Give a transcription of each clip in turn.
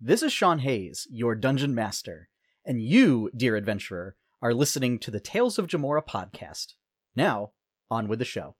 This is Sean Hayes, your dungeon master, and you, dear adventurer, are listening to the Tales of Jamora podcast. Now, on with the show.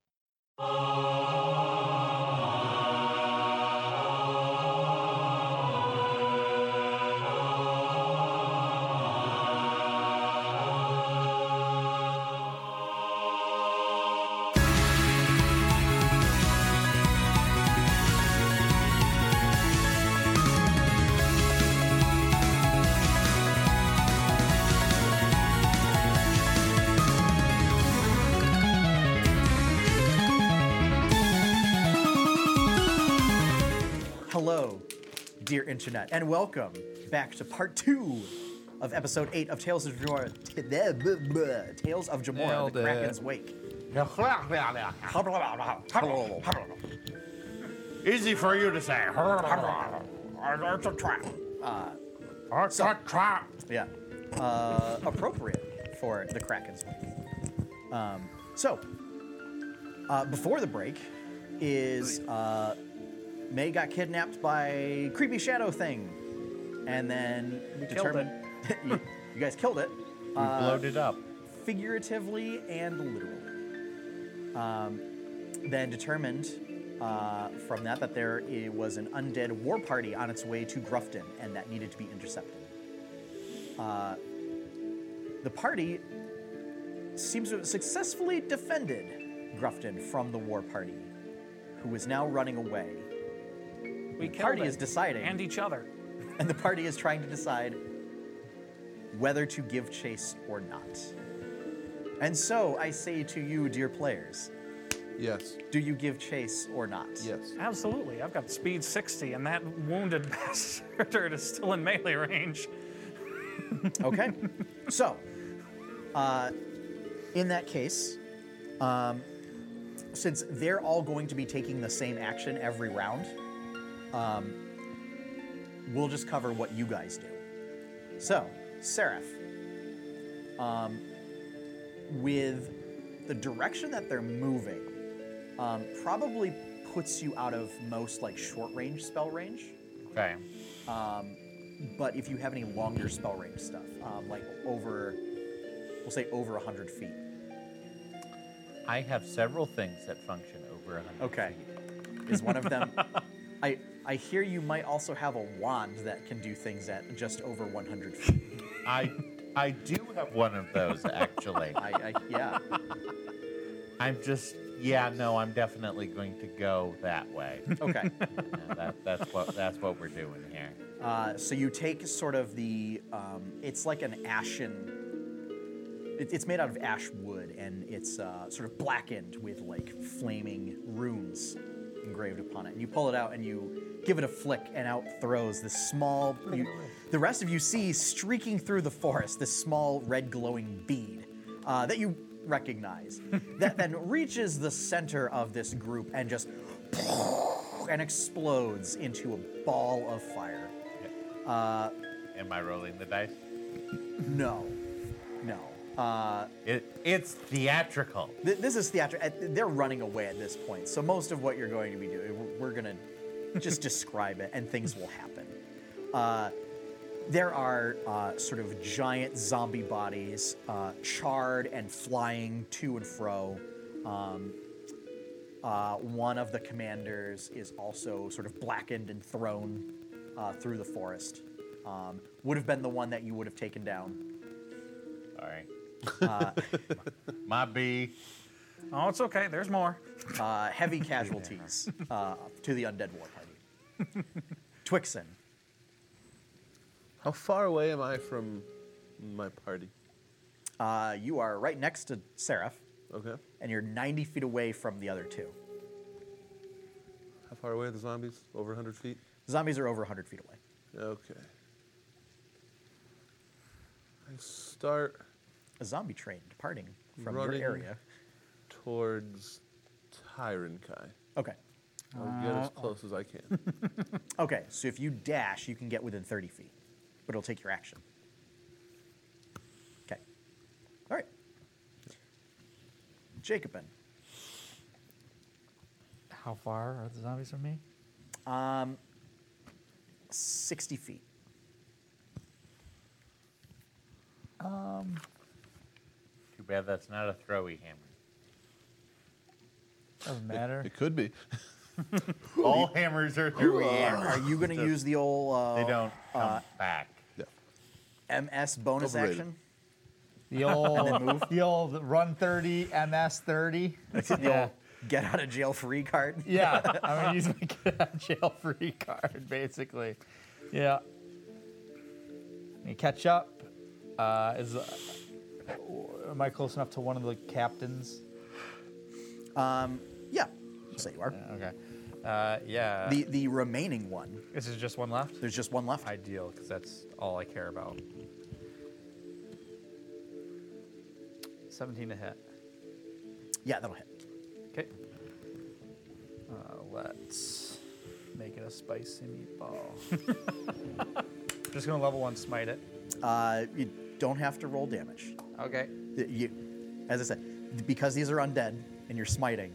Hello, dear internet, and welcome back to part two of episode eight of Tales of Jamora. Tales of Jamora, Nailed the it. Kraken's Wake. Easy for you to say. It's a trap. It's a trap. Yeah. Uh, appropriate for the Kraken's Wake. Um, so, uh, before the break is uh, May got kidnapped by creepy shadow thing, and then killed determined you, you guys killed it, We blowed it up. figuratively and literally. Um, then determined uh, from that that there was an undead war party on its way to Grufton, and that needed to be intercepted. Uh, the party seems to have successfully defended Grufton from the war party, who is now running away. We The killed party it. is deciding, And each other. and the party is trying to decide whether to give chase or not. And so I say to you, dear players, Yes. do you give chase or not? Yes. Absolutely. I've got speed 60, and that wounded bastard is still in melee range. Okay. so, uh, in that case, um, since they're all going to be taking the same action every round, um, we'll just cover what you guys do. So, Seraph, um, with the direction that they're moving, um, probably puts you out of most like short range spell range. Okay. Um, but if you have any longer spell range stuff, um, like over, we'll say over 100 feet. I have several things that function over a 100 Okay. feet. Is one of them. I, I hear you might also have a wand that can do things at just over 100 feet. I I do have one of those actually. I, I yeah. I'm just yeah, no, I'm definitely going to go that way. Okay. Yeah, that, that's what that's what we're doing here. Uh, so you take sort of the, um, it's like an ashen. It's made out of ash wood, and it's uh, sort of blackened with like flaming runes engraved upon it. And you pull it out, and you give it a flick, and out throws this small. You, the rest of you see streaking through the forest this small red glowing bead uh, that you recognize, that then reaches the center of this group and just and explodes into a ball of fire. Uh, Am I rolling the dice? no, no. Uh, It, it's theatrical. th- this is theatrical. They're running away at this point, so most of what you're going to be doing, we're, we're gonna just describe it, and things will happen. Uh, there are uh, sort of giant zombie bodies, uh, charred and flying to and fro. Um, uh, one of the commanders is also sort of blackened and thrown uh, through the forest. Um, would have been the one that you would have taken down. Sorry. Uh, My B. Oh, it's okay. There's more. uh, heavy casualties uh, to the undead war party. Twixen, How far away am I from my party? uh, you are right next to Seraph, Okay. and you're 90 feet away from the other two. How far away are the zombies? Over 100 feet? Zombies are over 100 feet away. Okay. I start A zombie train departing from Running. your area. towards Tyrankai. Okay. I'll get as close as I can. Okay, so if you dash, you can get within 30 feet, but it'll take your action. Okay. All right. Jacobin. How far are the zombies from me? Um, 60 feet. Too bad that's not a throwy hammer. Doesn't matter. It could be. All hammers are throwy hammers. Are you going to use the old uh, They don't come back. MS bonus Overrated. action? The old, move. the old run 30, MS 30. The yeah. old get out of jail free card? Yeah. I'm going to use my get out of jail free card, basically. Yeah. You catch up. Uh, is uh, am I close enough to one of the captains? Um, yeah, say you are. Yeah, okay. Uh, yeah. The the remaining one, this is just one left. there's just one left. Ideal, because that's all I care about. 17 to hit. Yeah, that'll hit. Okay. Uh, let's make it a spicy meatball. Just gonna level one smite it. Uh, you don't have to roll damage. Okay. You, as I said, because these are undead and you're smiting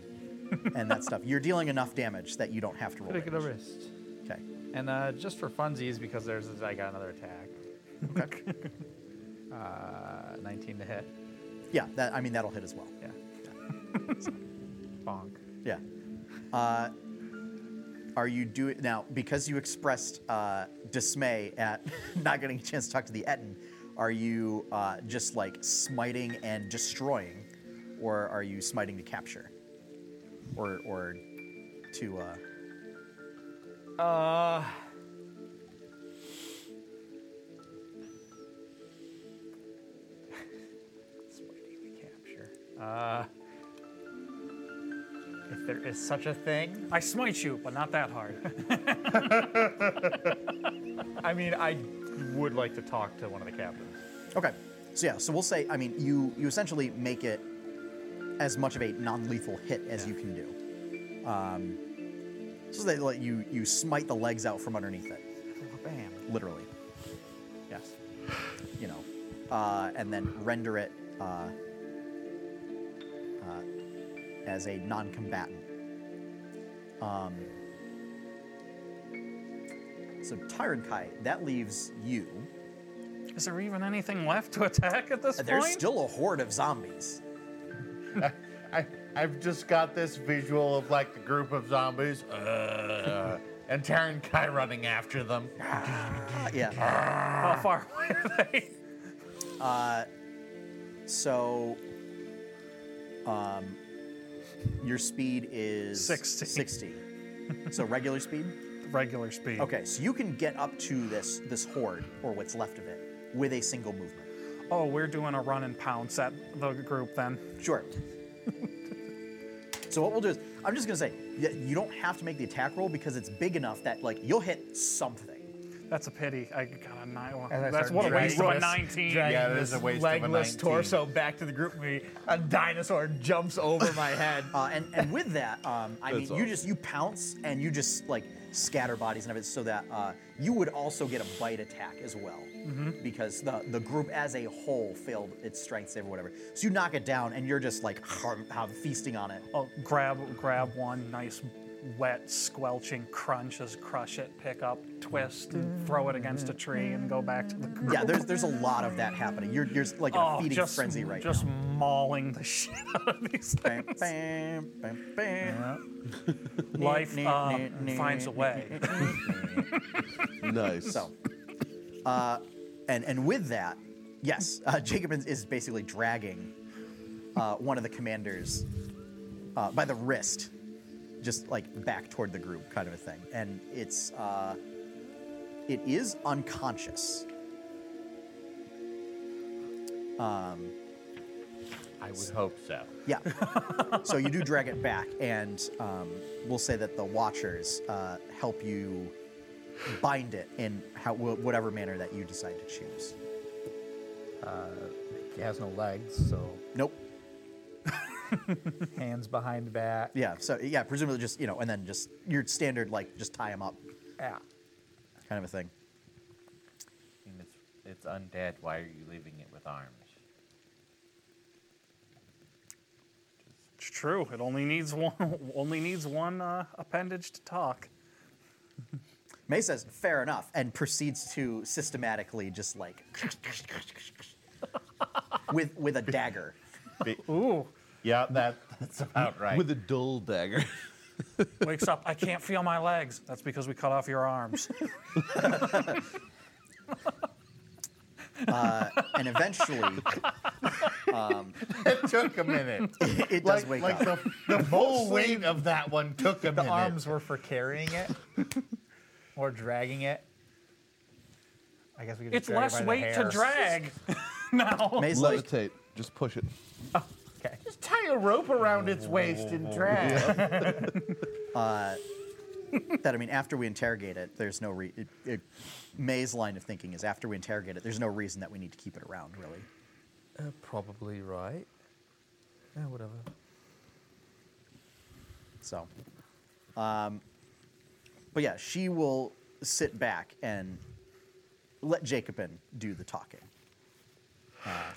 and that stuff, you're dealing enough damage that you don't have to roll a damage. wrist. Okay. And uh, just for funsies, because there's I got another attack. Okay. Uh, 19 to hit. yeah, that I mean that'll hit as well. Yeah. Bonk. Yeah. Uh, are you doing now because you expressed uh, dismay at not getting a chance to talk to the Etten? Are you uh, just like smiting and destroying, or are you smiting to capture, or or to? Uh, Uh. Smiting the capture. Uh. If there is such a thing, I smite you, but not that hard. I mean, I would like to talk to one of the captains. okay. So yeah. So we'll say. I mean, you you essentially make it as much of a non-lethal hit as you can do. Um, so they let you you smite the legs out from underneath it. Bam. literally, Yes. you know, uh, and then render it uh, uh, as a non-combatant. Um, so Tyrant Kai, that leaves you. Is there even anything left to attack at this point? There's point? still a horde of zombies. I, I've just got this visual of like the group of zombies uh, and Terran Kai running after them. Uh, yeah. How far away are they? So, um, your speed is 60. 60. so regular speed. Regular speed. Okay, so you can get up to this this horde or what's left of it with a single movement. Oh, we're doing a run and pounce at the group then. Sure. so what we'll do is, I'm just gonna say, y- you don't have to make the attack roll because it's big enough that like you'll hit something. That's a pity. I got a nine. As I That's start what a waste of a dragging 19. dragging Yeah, it this a waste of a legless 19. torso back to the group. Me, a dinosaur jumps over my head. Uh, and and with that, um, I mean, That's you awesome. just you pounce and you just like scatter bodies and everything, so that uh, you would also get a bite attack as well, because the the group as a whole failed its strength save or whatever. So you knock it down and you're just like feasting on it. Oh, grab grab one nice wet squelching crunch as crush it, pick up, twist, and throw it against a tree and go back to the group. Yeah, there's there's a lot of that happening. You're you're like in a Oh, feeding just, frenzy right just now. mauling the shit out of these Bam, things. bam, bam, bam. Life Nah, uh, nah, nah, finds a way. Nice. So, uh, and and with that, yes, uh, Jacob is, is basically dragging uh, one of the commanders uh, by the wrist, just like back toward the group, kind of a thing. And it's uh, it is unconscious. Um, I would hope so. yeah. so you do drag it back, and um, we'll say that the Watchers uh, help you bind it in how, wh- whatever manner that you decide to choose. Uh, He has no legs, so Nope. hands behind back. Yeah. So yeah, presumably just you know, and then just your standard like just tie them up Yeah. kind of a thing. I mean, it's, it's undead. Why are you leaving it with arms? It's true. It only needs one. Only needs one uh, appendage to talk. May says, fair enough, and proceeds to systematically just like with with a dagger. Be- Ooh. Yeah, that, that's about right. With a dull dagger. Wakes up. I can't feel my legs. That's because we cut off your arms. Uh, and eventually um, it took a minute. it does like wake like up. the, the full weight of that one took a The minute. The arms were for carrying it or dragging it. I guess we could It's just drag it It's less the weight to drag. now. May's like, Levitate. Just push it. Oh. Okay. Just tie a rope around its waist and drag. that I mean, after we interrogate it, there's no re- it, it, May's line of thinking is after we interrogate it, there's no reason that we need to keep it around, really. Uh, probably right. Yeah, whatever. So, um, but yeah, she will sit back and let Jacobin do the talking.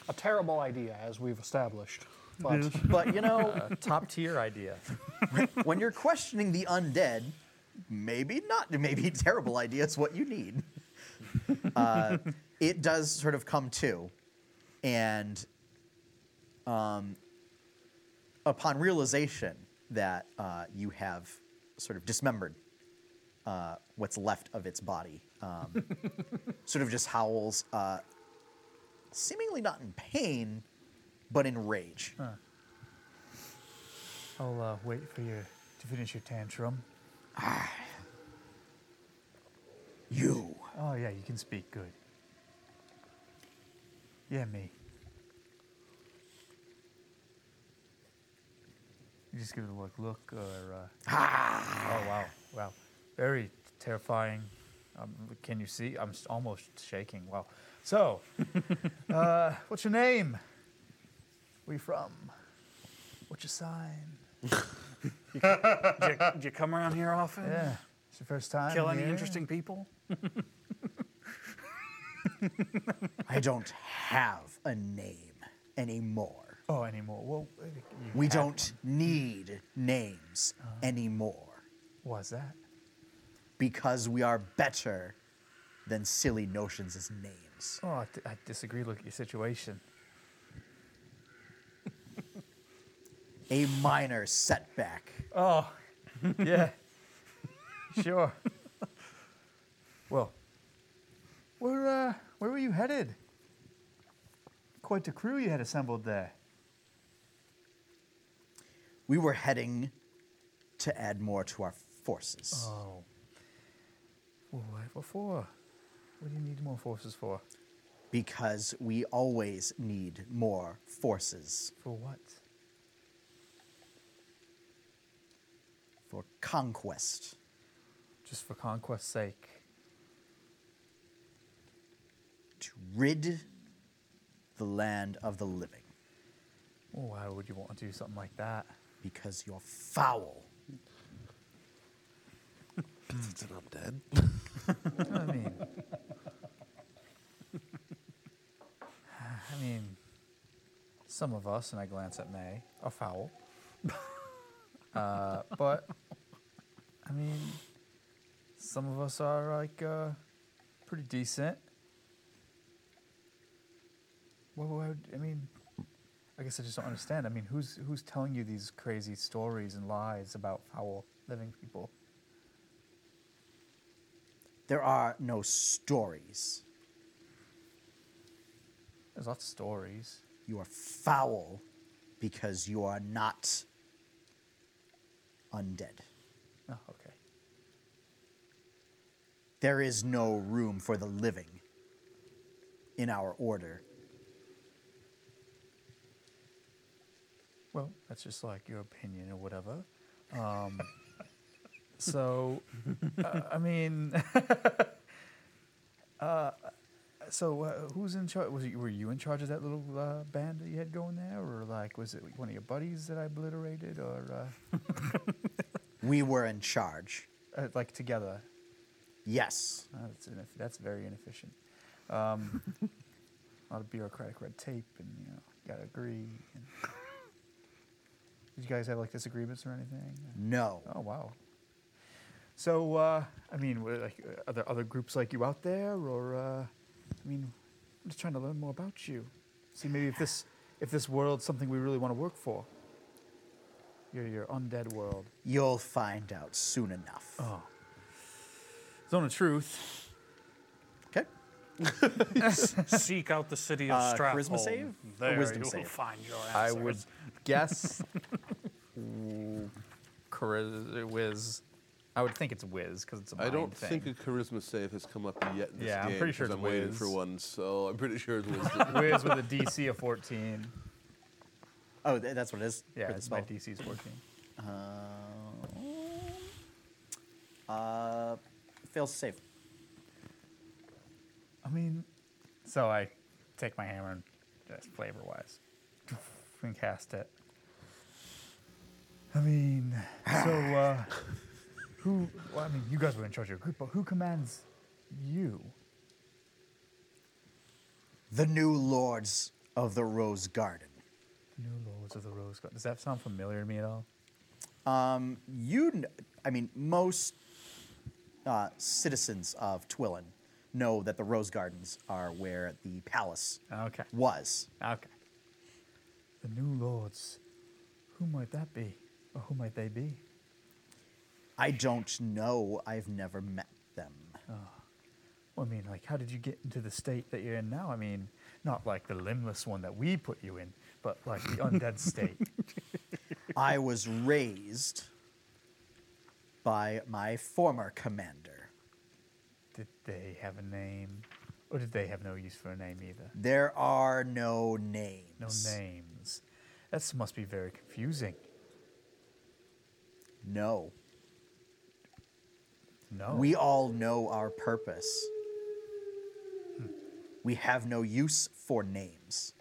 A terrible idea, as we've established. But But you know, A top tier idea. when you're questioning the undead, maybe not, maybe terrible idea is what you need. Uh, it does sort of come to, and um, upon realization that uh, you have sort of dismembered uh, what's left of its body, um, sort of just howls, uh, seemingly not in pain, but in rage. I'll uh, wait for you to finish your tantrum. You. Oh, yeah, you can speak good. Yeah, me. You just give it a look, look, or. Uh, oh, wow, wow. Very terrifying. Um, can you see? I'm almost shaking. Wow. So, uh, what's your name? Where you from? What's your sign? do, you, do you come around here often? Yeah. It's your first time. Kill any here? interesting people? I don't have a name anymore. Oh, anymore. Well, uh, We don't need names anymore one. What's that? because we are better than silly notions as names. Oh, I, I disagree. Look at your situation. A minor setback. Oh, yeah. sure. well, where uh, where were you headed? Quite the crew you had assembled there. We were heading to add more to our forces Oh. Well, what, what for? What do you need more forces for? because we always need more forces For what? For conquest. Just for conquest's sake. To rid the land of the living Well, why would you want to do something like that? because you're foul. It's an undead. I mean, I mean, some of us, and I glance at May, are foul. uh, but I mean, some of us are like uh, pretty decent. Would- I mean, I guess I just don't understand. I mean, who's who's telling you these crazy stories and lies about foul living people? There are no stories. There's lots of stories. You are foul because you are not undead. Oh, okay. There is no room for the living in our order. Well, that's just like your opinion or whatever. Um, so, uh, I mean, uh, so uh, who's in charge? Was it, were you in charge of that little uh, band that you had going there, or like was it one of your buddies that I obliterated, or uh, We were in charge. uh, like together? Yes. Uh, that's, ineff- that's very inefficient. Um, a lot of bureaucratic red tape, and you know, gotta agree. And Did you guys have like disagreements or anything? No. Oh wow. So, uh, I mean, were, like, uh, are there other groups like you out there, or uh, I mean, I'm just trying to learn more about you. See, maybe if this if this world's something we really want to work for. Your your undead world. You'll find out soon enough. Oh. Zone of truth. Okay. Seek out the city of Uh, Stratholme. charisma save? Or There wisdom you will find your I answers. would guess. mm, chariz- whiz. I would think it's whiz because it's a I mind I don't thing. think a charisma save has come up yet in this Yeah, I'm game. pretty sure 'cause it's I'm waiting for one, so I'm pretty sure it's wisdom. whiz with a DC of 14. Oh, th- that's what it is. Yeah, for the it's my spell. DC is 14. Uh, uh, fails to save. I mean, so I take my hammer and just flavor wise and cast it. I mean, so uh, who? Well, I mean, you guys were in charge of your group, but who commands you? The new lords of the Rose Garden. The new Lords of the Rose Garden. Does that sound familiar to me at all? Um, you, kn- I mean, most uh, citizens of Twillin know that the Rose Gardens are where the palace Okay. was. Okay. The New Lords. Who might that be? Or who might they be? I don't know. I've never met them. Well, I mean, like, how did you get into the state that you're in now? I mean, not like the limbless one that we put you in, but like the undead state. I was raised by my former commander. Did they have a name? Or did they have no use for a name either? There are no names. No names. That must be very confusing. No. No. We all know our purpose. Hmm. We have no use for names.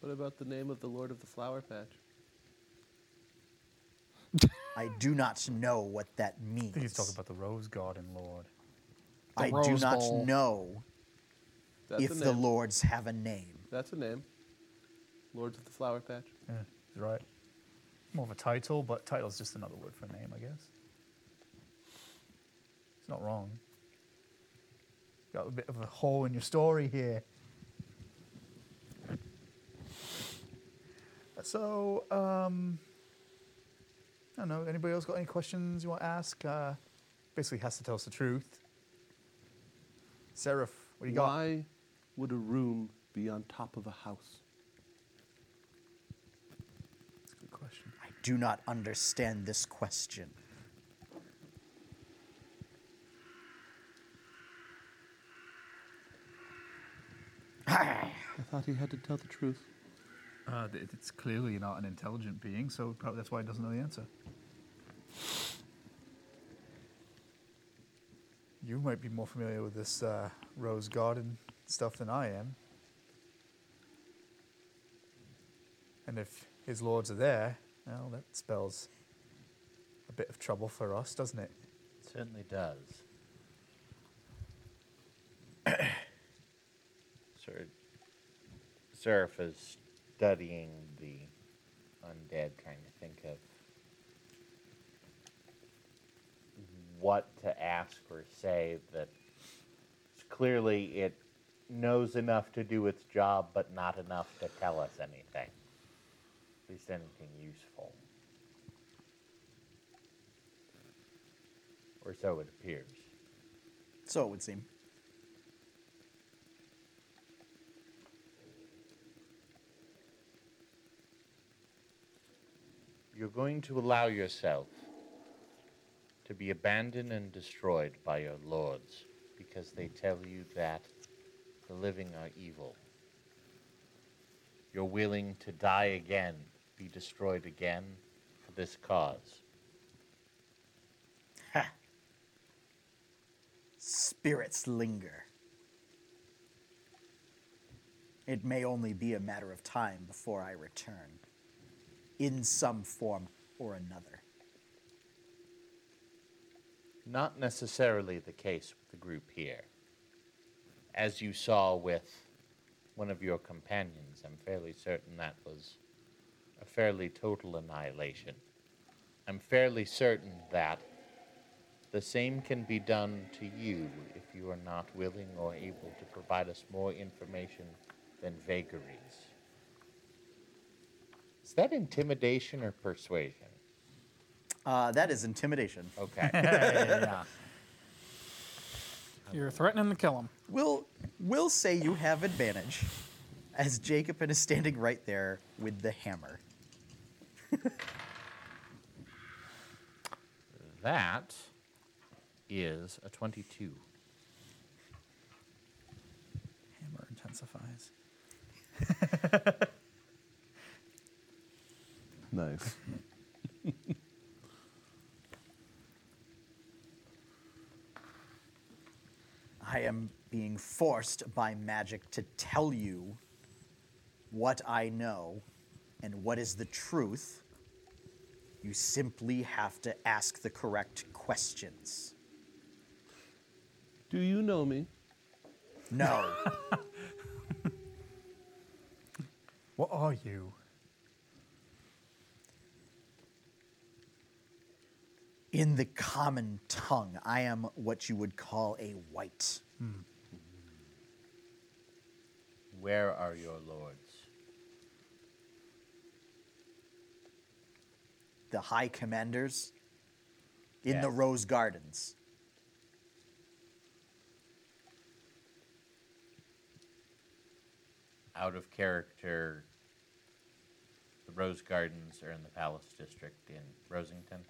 what about the name of the Lord of the Flower Patch? I do not know what that means. I think he's talking about the Rose Garden Lord. I The do not Bowl. know That's if a the name. lords have a name. That's a name. Lords of the Flower Patch. Yeah, he's right. More of a title, but title's just another word for a name, I guess. It's not wrong. Got a bit of a hole in your story here. So, um, I don't know. Anybody else got any questions you want to ask? Uh, basically, has to tell us the truth. Seraph, what do you got? Why would a room be on top of a house? That's a good question. I do not understand this question. I thought he had to tell the truth. Uh, it's clearly not an intelligent being, so probably that's why he doesn't know the answer. You might be more familiar with this uh, rose garden stuff than I am. And if his lords are there, well, that spells a bit of trouble for us, doesn't it? Certainly does. Sir, Seraph is studying the undead, trying to think of what to ask or say that clearly it knows enough to do its job, but not enough to tell us anything. At least anything useful. Or so it appears. So it would seem. You're going to allow yourself to be abandoned and destroyed by your lords because they tell you that the living are evil. You're willing to die again, be destroyed again for this cause. Ha! Spirits linger. It may only be a matter of time before I return, in some form or another. Not necessarily the case with the group here. As you saw with one of your companions, I'm fairly certain that was a fairly total annihilation. I'm fairly certain that The same can be done to you if you are not willing or able to provide us more information than vagaries. Is that intimidation or persuasion? Uh, that is intimidation. Okay. yeah. You're threatening to kill him. We'll, we'll say you have advantage, as Jacobin is standing right there with the hammer. that is a 22. Hammer intensifies. Nice. I am being forced by magic to tell you what I know and what is the truth. You simply have to ask the correct questions. Do you know me? No. What are you? In the common tongue, I am what you would call a wight. Hmm. Where are your lords? The high commanders in the Rose Gardens. Out of character, the Rose Gardens are in the Palace District in Rosington.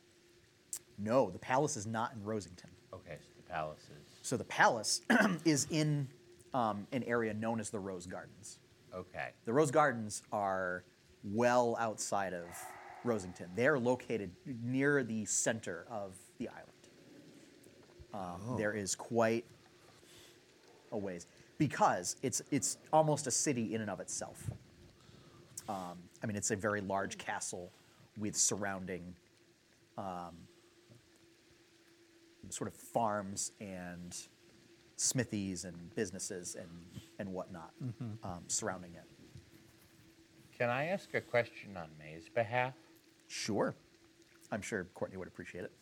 No, the palace is not in Rosington. Okay, so the palace is. So the palace is in um, an area known as the Rose Gardens. Okay. The Rose Gardens are well outside of Rosington. They are located near the center of the island. Um, There is quite a ways because it's it's almost a city in and of itself. Um, I mean, it's a very large castle with surrounding um, sort of farms and smithies and businesses and and whatnot um, surrounding it. Can I ask a question on May's behalf? Sure. I'm sure Courtney would appreciate it.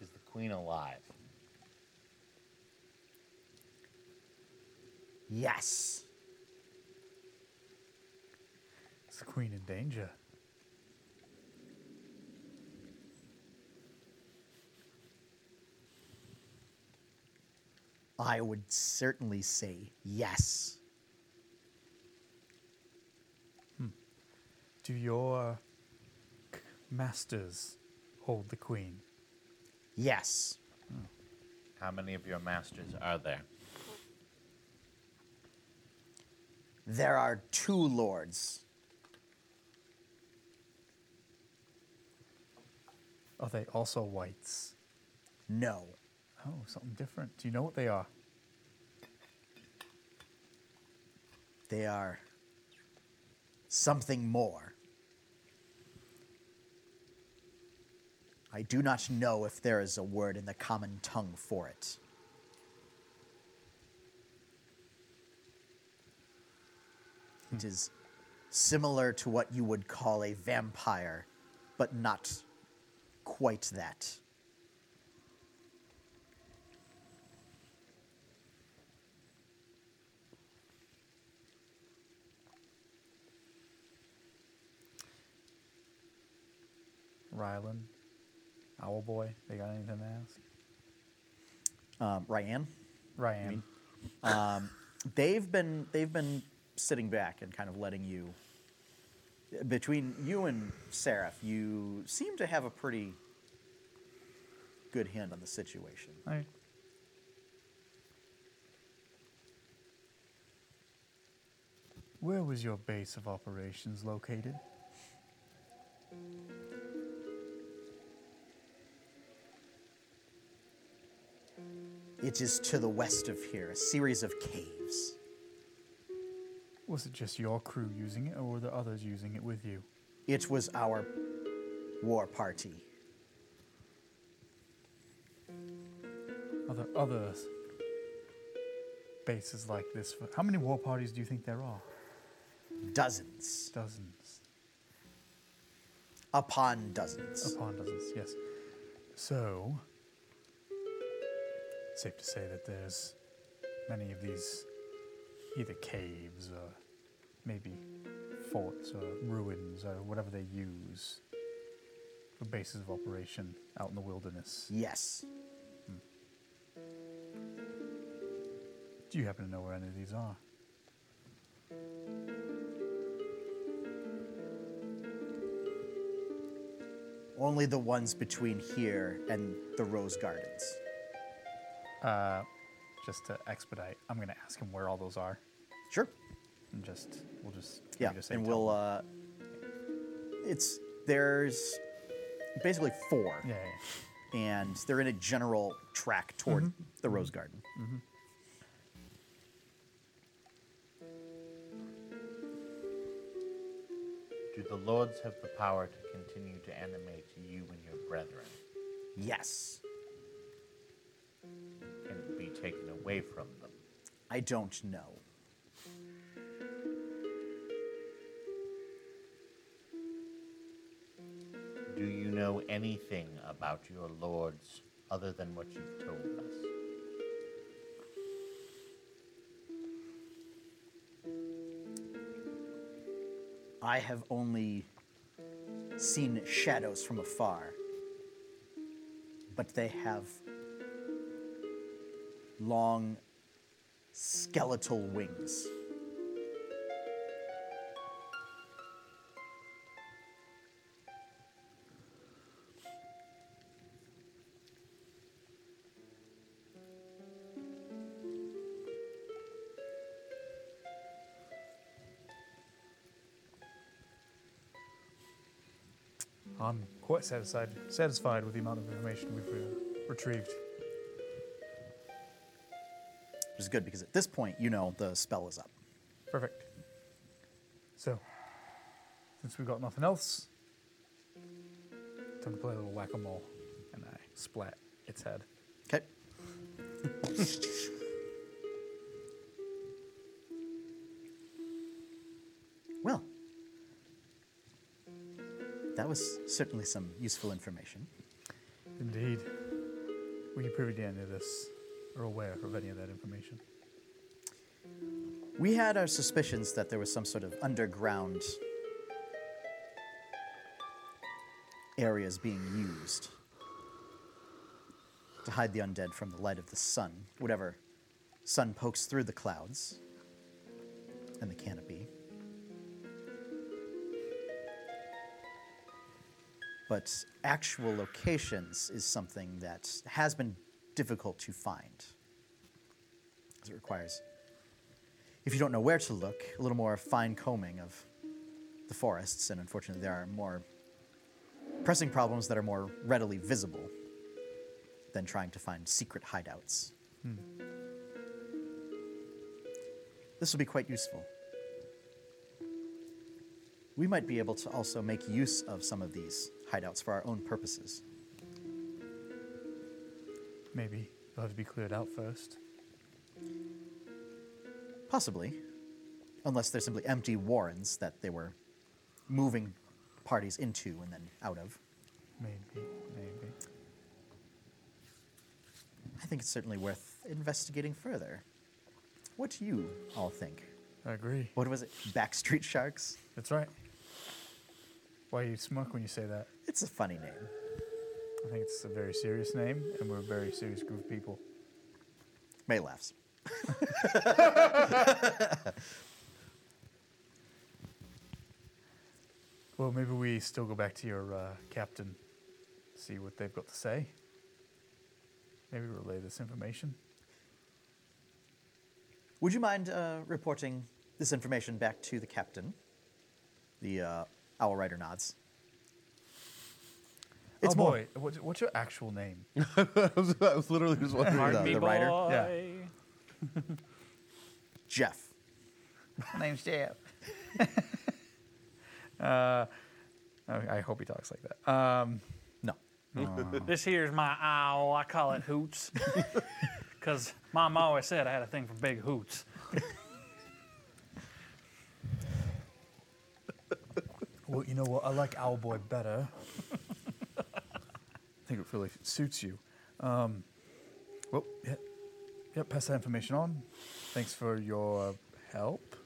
Is the Queen alive? Yes. Is the queen in danger? I would certainly say yes. Hmm. Do your masters hold the queen? Yes. Hmm. How many of your masters are there? There are two lords. Are they also wights? No. Oh, something different. Do you know what they are? They are something more. I do not know if there is a word in the common tongue for it. It is similar to what you would call a vampire, but not quite that. Rylan, Owlboy, they got anything to ask? Um, Ryan? Ryan. um, they've been they've been sitting back and kind of letting you between you and Seraph, you seem to have a pretty good hand on the situation. I, Where was your base of operations located? It is to the west of here, a series of caves. Was it just your crew using it, or were the others using it with you? It was our war party. Are there other bases like this? For, how many war parties do you think there are? Dozens Dozens. upon dozens. Upon dozens, yes. So, safe to say that there's many of these either caves or maybe forts or ruins or whatever they use for bases of operation out in the wilderness. Yes. Hmm. Do you happen to know where any of these are? Only the ones between here and the Rose Gardens. Uh, just to expedite, I'm going to ask him where all those are, Sure. and just we'll just Yeah, maybe just say and tell we'll. him. Uh, it's there's basically four, yeah, yeah. and they're in a general track toward Mm-hmm. the Rose Garden. Do the lords have the power to continue to animate you and your brethren? Yes, away from them? I don't know. Do you know anything about your lords other than what you've told us? I have only seen shadows from afar, but they have long skeletal wings. I'm quite satisfied satisfied with the amount of information we've uh, retrieved. Is good because at this point, you know the spell is up. Perfect. So, since we've got nothing else, time to play a little whack-a-mole, and I splat its head. Okay. well, that was certainly some useful information. Indeed. Were you privy to any of this, or aware of any of that information? We had our suspicions that there was some sort of underground areas being used to hide the undead from the light of the sun, whatever sun pokes through the clouds and the canopy. But actual locations is something that has been difficult to find. As it requires if you don't know where to look, a little more fine combing of the forests, and unfortunately, there are more pressing problems that are more readily visible than trying to find secret hideouts. Hmm. This will be quite useful. We might be able to also make use of some of these hideouts for our own purposes. Maybe they'll have to be cleared out first. Possibly. Unless they're simply empty warrens that they were moving parties into and then out of. Maybe, maybe. I think it's certainly worth investigating further. What do you all think? I agree. What was it? Backstreet Sharks? That's right. Why you smirk when you say that? It's a funny name. I think it's a very serious name, and we're a very serious group of people. May laughs. Well, maybe we still go back to your uh, captain, see what they've got to say. Maybe relay this information. Would you mind uh, reporting this information back to the captain? The uh, owl rider nods. It's oh more- boy, what's, what's your actual name? I, was, I was literally just wondering. Pardon that. me? the the writer? Yeah. Jeff. My name's Jeff. uh, I I hope he talks like that. Um, No. This here's my owl. I call it Hoots. Because Mom always said I had a thing for big hoots. well, you know what? I like Owlboy better. Think it really suits you. Um, well, yeah, yeah, pass that information on. Thanks for your help.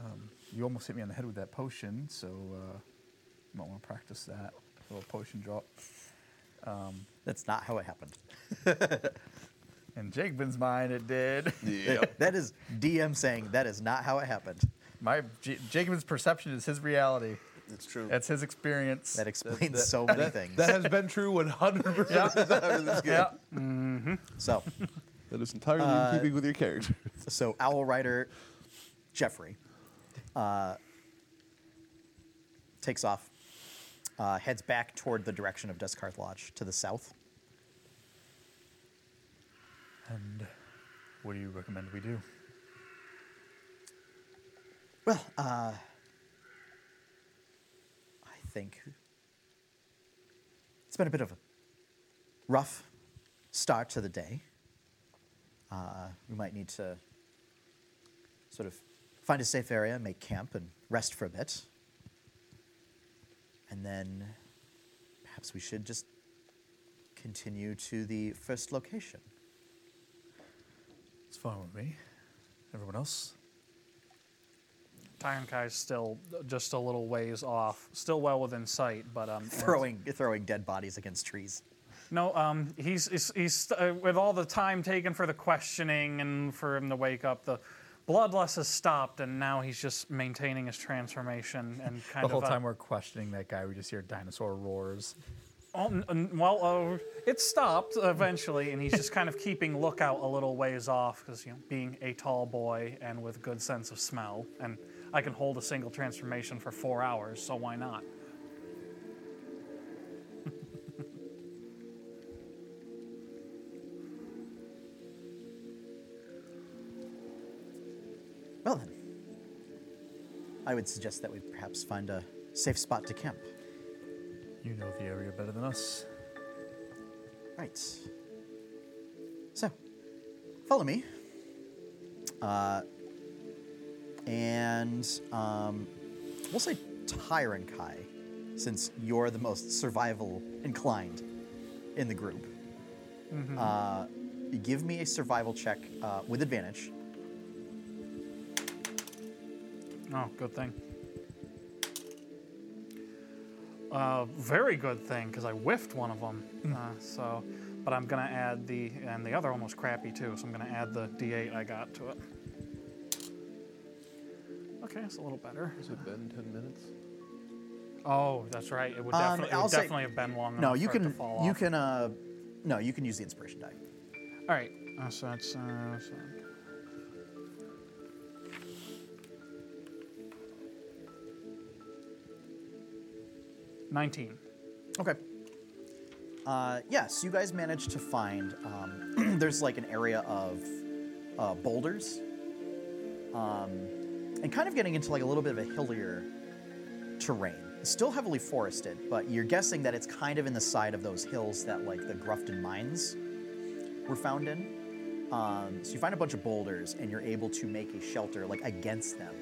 Um, you almost hit me on the head with that potion, so uh, you might want to practice that little potion drop. That's not how it happened. In Jacobin's mind, it did. that is DM saying that is not how it happened. My J- Jacobin's perception is his reality. It's true. That's his experience. That explains that- so many that- things. That has been true 100% of the time in this game. yeah. so, That is entirely Uh, in keeping with your character. so Owl Rider Jeffrey uh, takes off, uh, heads back toward the direction of Duskarth Lodge to the south. And what do you recommend we do? Well, uh, I think it's been a bit of a rough start to the day. Uh, we might need to sort of find a safe area, make camp, and rest for a bit. And then perhaps we should just continue to the first location. It's fine with me. Everyone else? Tyrant still just a little ways off, still well within sight, but um, Throwing, throwing dead bodies against trees. No, um, he's he's, he's uh, with all the time taken for the questioning and for him to wake up. The bloodlust has stopped, and now he's just maintaining his transformation and kind The of whole uh, time we're questioning that guy, we just hear dinosaur roars. Oh, n- n- well, uh, it stopped eventually, and he's just kind of keeping lookout a little ways off because, you know, being a tall boy and with good sense of smell, and I can hold a single transformation for four hours, so why not? Well then, I would suggest that we perhaps find a safe spot to camp. You know the area better than us. Right. So, follow me. Uh, and um, we'll say Tyron Kai, since you're the most survival inclined in the group. Uh, give me a survival check uh, with advantage. Oh, good thing. Uh, very good thing because I whiffed one of them. Uh, so, but I'm gonna add the and the other one was crappy too. So I'm gonna add the D8 I got to it. Okay, it's a little better. Has it been 10 minutes? Oh, that's right. It would Um, definitely, it I'll would say- definitely have been long enough No, you for it to can. fall You off. can. Uh, no, you can use the inspiration die. All right. Uh, so that's uh, so- nineteen. Okay. Uh, yes, you guys managed to find. Um, there's like an area of uh, boulders, um, and kind of getting into like a little bit of a hillier terrain. Still heavily forested, but you're guessing that it's kind of in the side of those hills that like the Grufton mines were found in. Um, so you find a bunch of boulders, and you're able to make a shelter like against them,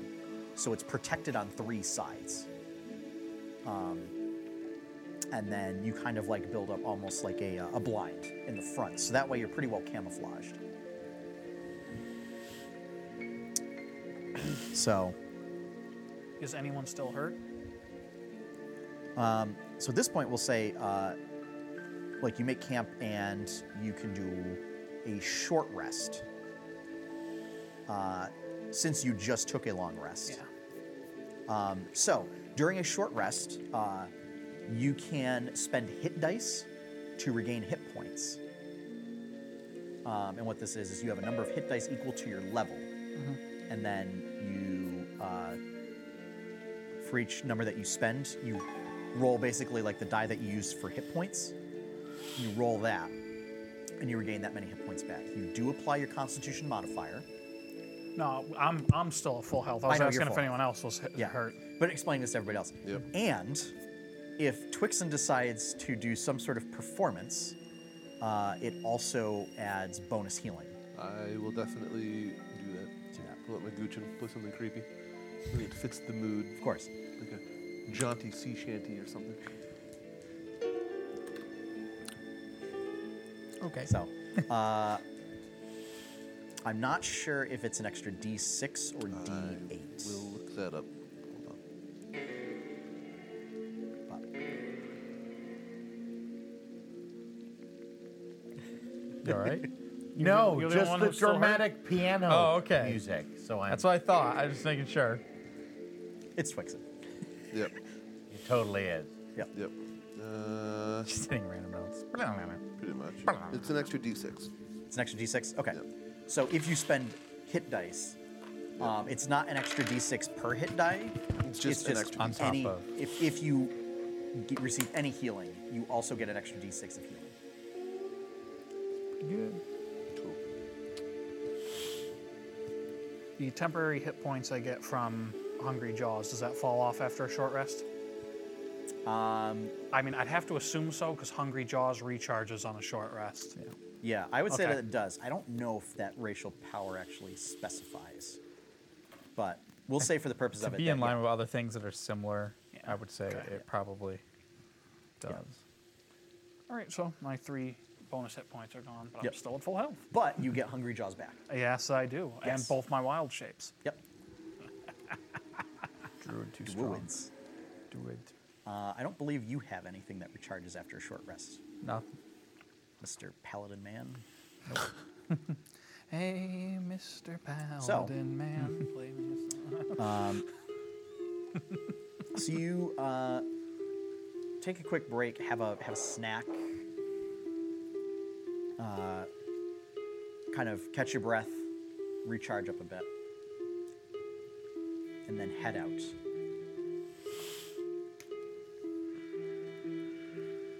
so it's protected on three sides and then you kind of like build up almost like a, uh, a blind in the front. So that way you're pretty well camouflaged. So, Is anyone still hurt? so at this point we'll say, uh, like you make camp and you can do a short rest. Uh, since you just took a long rest. Um, so during a short rest, uh, you can spend hit dice to regain hit points. Um, and what this is is you have a number of hit dice equal to your level, and then you, uh, for each number that you spend, you roll basically like the die that you use for hit points. You roll that, and you regain that many hit points back. You do apply your Constitution modifier. No, I'm I'm still at full health. I I was know asking you're if full anyone else was hit, Yeah. hurt. But explain this to everybody else. Yep. And if Twixen decides to do some sort of performance, uh, it also adds bonus healing. I will definitely do that. Do that. Pull up my Gucci and play something creepy. Something that fits the mood. Of course. Like a jaunty sea shanty or something. Okay. So, uh, I'm not sure if it's an extra D6 or D8. We'll look that up. Hold on. but- You all right? No, you're the just one the who's still hurt? dramatic piano Oh, okay. music. So I'm That's what I thought. I was just making sure. It's Twixen. Yep. it totally is. Yep. Yep. Uh, Just hitting random notes. pretty much. It's an extra D6. It's an extra D6. Okay. Yep. So if you spend hit dice, um, it's not an extra D6 per hit die. It's just an extra On top any, of. If, if you get, receive any healing, you also get an extra D6 of healing. Good. The temporary hit points I get from Hungry Jaws, does that fall off after a short rest? Um, I mean, I'd have to assume so because Hungry Jaws recharges on a short rest. yeah, I would say Okay. that it does. I don't know if that racial power actually specifies, but we'll say for the purpose To of it. be that, in line yeah. with other things that are similar, Yeah, I would say okay. it probably does. All right, so my three bonus hit points are gone, but Yep. I'm still at full health. But you get Hungry Jaws back. Yes, I do, and both my wild shapes. Yep. Druid too strong. Druids. Druid. Uh, I don't believe you have anything that recharges after a short rest, Nothing. Mr. Paladin Man. Hey, Mr. Paladin So- Man, play me a song. So you uh, take a quick break, have a have a snack, uh, kind of catch your breath, recharge up a bit, and then head out.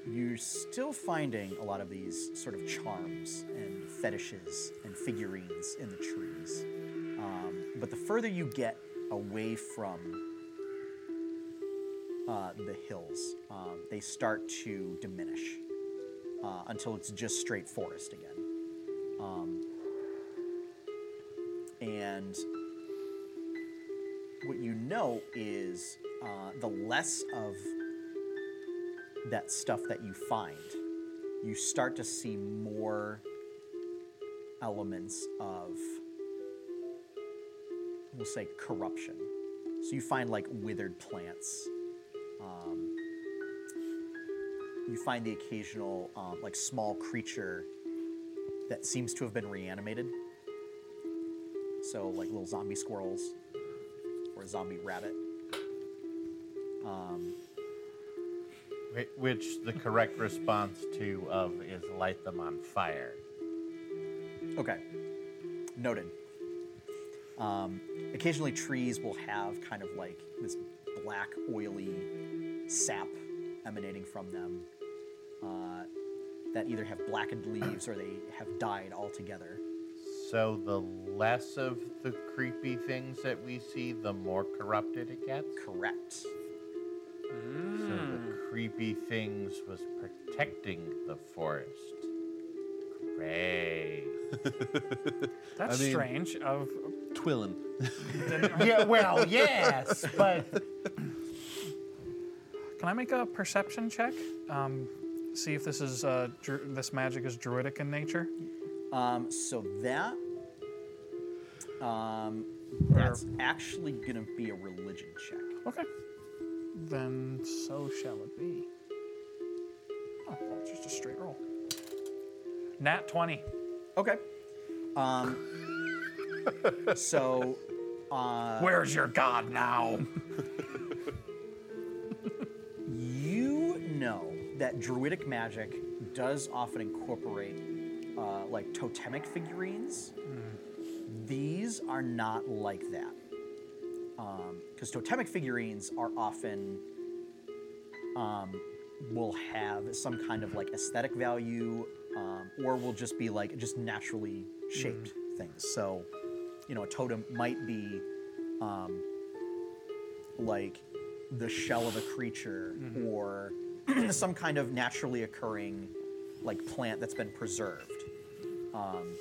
You're still finding a lot of these sort of charms and fetishes and figurines in the trees. Um, but the further you get away from uh, the hills, um, they start to diminish uh, until it's just straight forest again. Um, and what you know is uh, the less of that stuff that you find, you start to see more elements of, we'll say, corruption. So you find like withered plants. Um, you find the occasional um, like small creature that seems to have been reanimated. So like little zombie squirrels or a zombie rabbit. Whi- Which the correct response to of is light them on fire. Okay. Noted. Um, occasionally, trees will have kind of like this black, oily sap emanating from them uh, that either have blackened leaves or they have died altogether. So the less of the creepy things that we see, the more corrupted it gets. Correct. So the creepy things was protecting the forest. Great. That's mean- strange. Of Twillin. yeah, well, yes, but can I make a perception check? Um, see if this is uh, dru- this magic is druidic in nature. Um, so that um, that's actually gonna be a religion check. Okay. Then so shall it be. Oh, well, just a straight roll. Nat 20. Okay. Um, so uh, Where's your god now? that druidic magic does often incorporate uh, like totemic figurines. These are not like that. Because totemic figurines are often um, will have some kind of like aesthetic value um, or will just be like just naturally shaped things. So, you know, a totem might be um, like the shell of a creature or some kind of naturally occurring like plant that's been preserved. Um,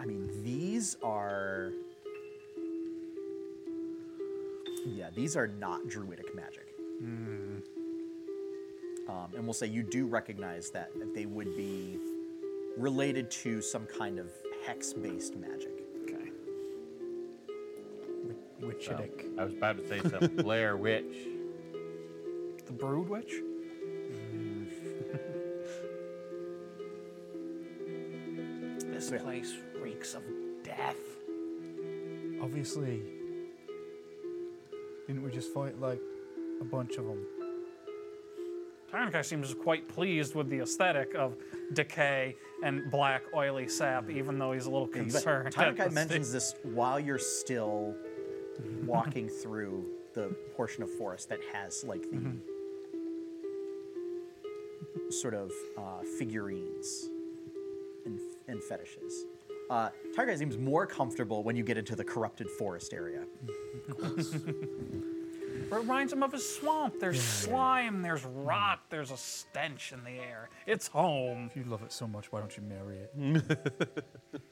I mean, these are. Yeah, these are not druidic magic. um, and we'll say you do recognize that they would be related to some kind of hex-based magic. Okay. Witchidic. I was about to say some Blair Witch. The Brood Witch? this Yeah. place reeks of death. Obviously, didn't we just fight like a bunch of them? Tyrankai seems quite pleased with the aesthetic of decay and black, oily sap, mm. even though he's a little concerned. at Tyrankai mentions this while you're still walking through the portion of forest that has like the mm-hmm. Sort of uh, figurines and, and fetishes. Uh, Tyrankai seems more comfortable when you get into the corrupted forest area. It reminds him of a swamp. There's slime, there's rot, there's a stench in the air. It's home. If you love it so much, why don't you marry it?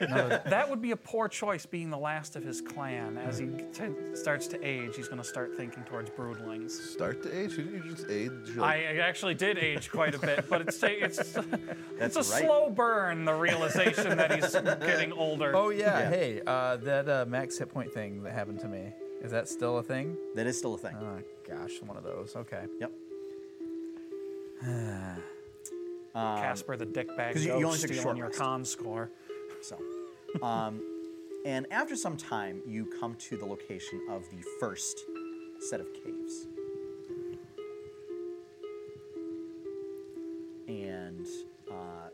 no, That would be a poor choice being the last of his clan. As he t- starts to age, he's going to start thinking towards broodlings. Start to age? Didn't you just age? I actually did age quite a bit, but it's ta- it's it's a right. slow burn. The realization that he's getting older. Oh yeah, Yeah. hey, uh, that uh, max hit point thing that happened to me. Is that still a thing? That is still a thing. Oh gosh, one of those. Okay. Yep. Casper the dickbag 'cause you- ghost you only took a stealing short your rest. con score. So, um, and after some time, you come to the location of the first set of caves. And uh,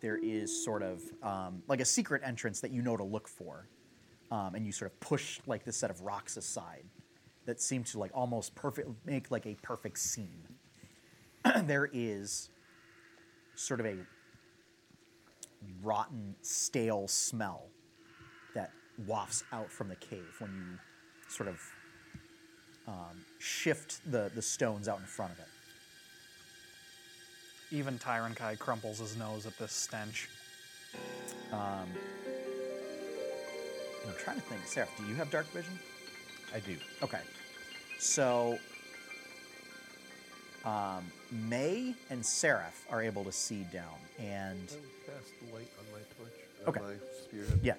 there is sort of um, like a secret entrance that you know to look for. Um, and you sort of push like this set of rocks aside that seem to like almost perfect make like a perfect seam. there is sort of a rotten, stale smell that wafts out from the cave when you sort of um, shift the, the stones out in front of it. Even Tyrankai crumples his nose at this stench. I'm trying to think. Seraph, do you have dark vision? I do. Okay. So, um, May and Seraph are able to see down, and Cast light on my torch. Okay. On my spearhead. yeah,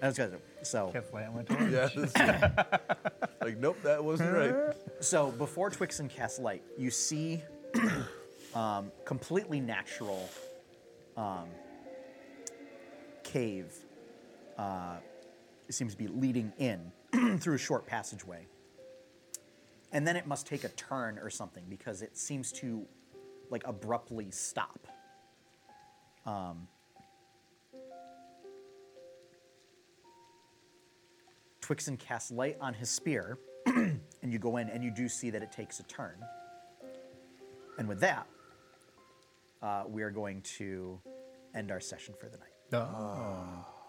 that's good. So, Kev Light went on. Yeah. this- like, nope, that wasn't right. So before Twixen cast light, you see um, completely natural um, cave. Uh, it seems to be leading in through a short passageway, and then it must take a turn or something because it seems to like abruptly stop. Um, Twixen casts light on his spear, and you go in and you do see that it takes a turn. And with that, uh, we are going to end our session for the night. Oh.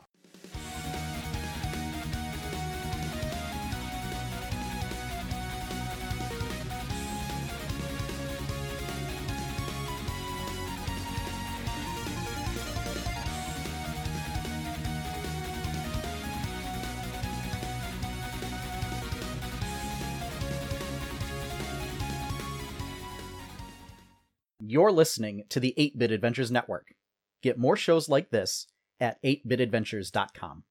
You're listening to the 8 Bit Adventures Network. Get more shows like this at 8bitadventures.com.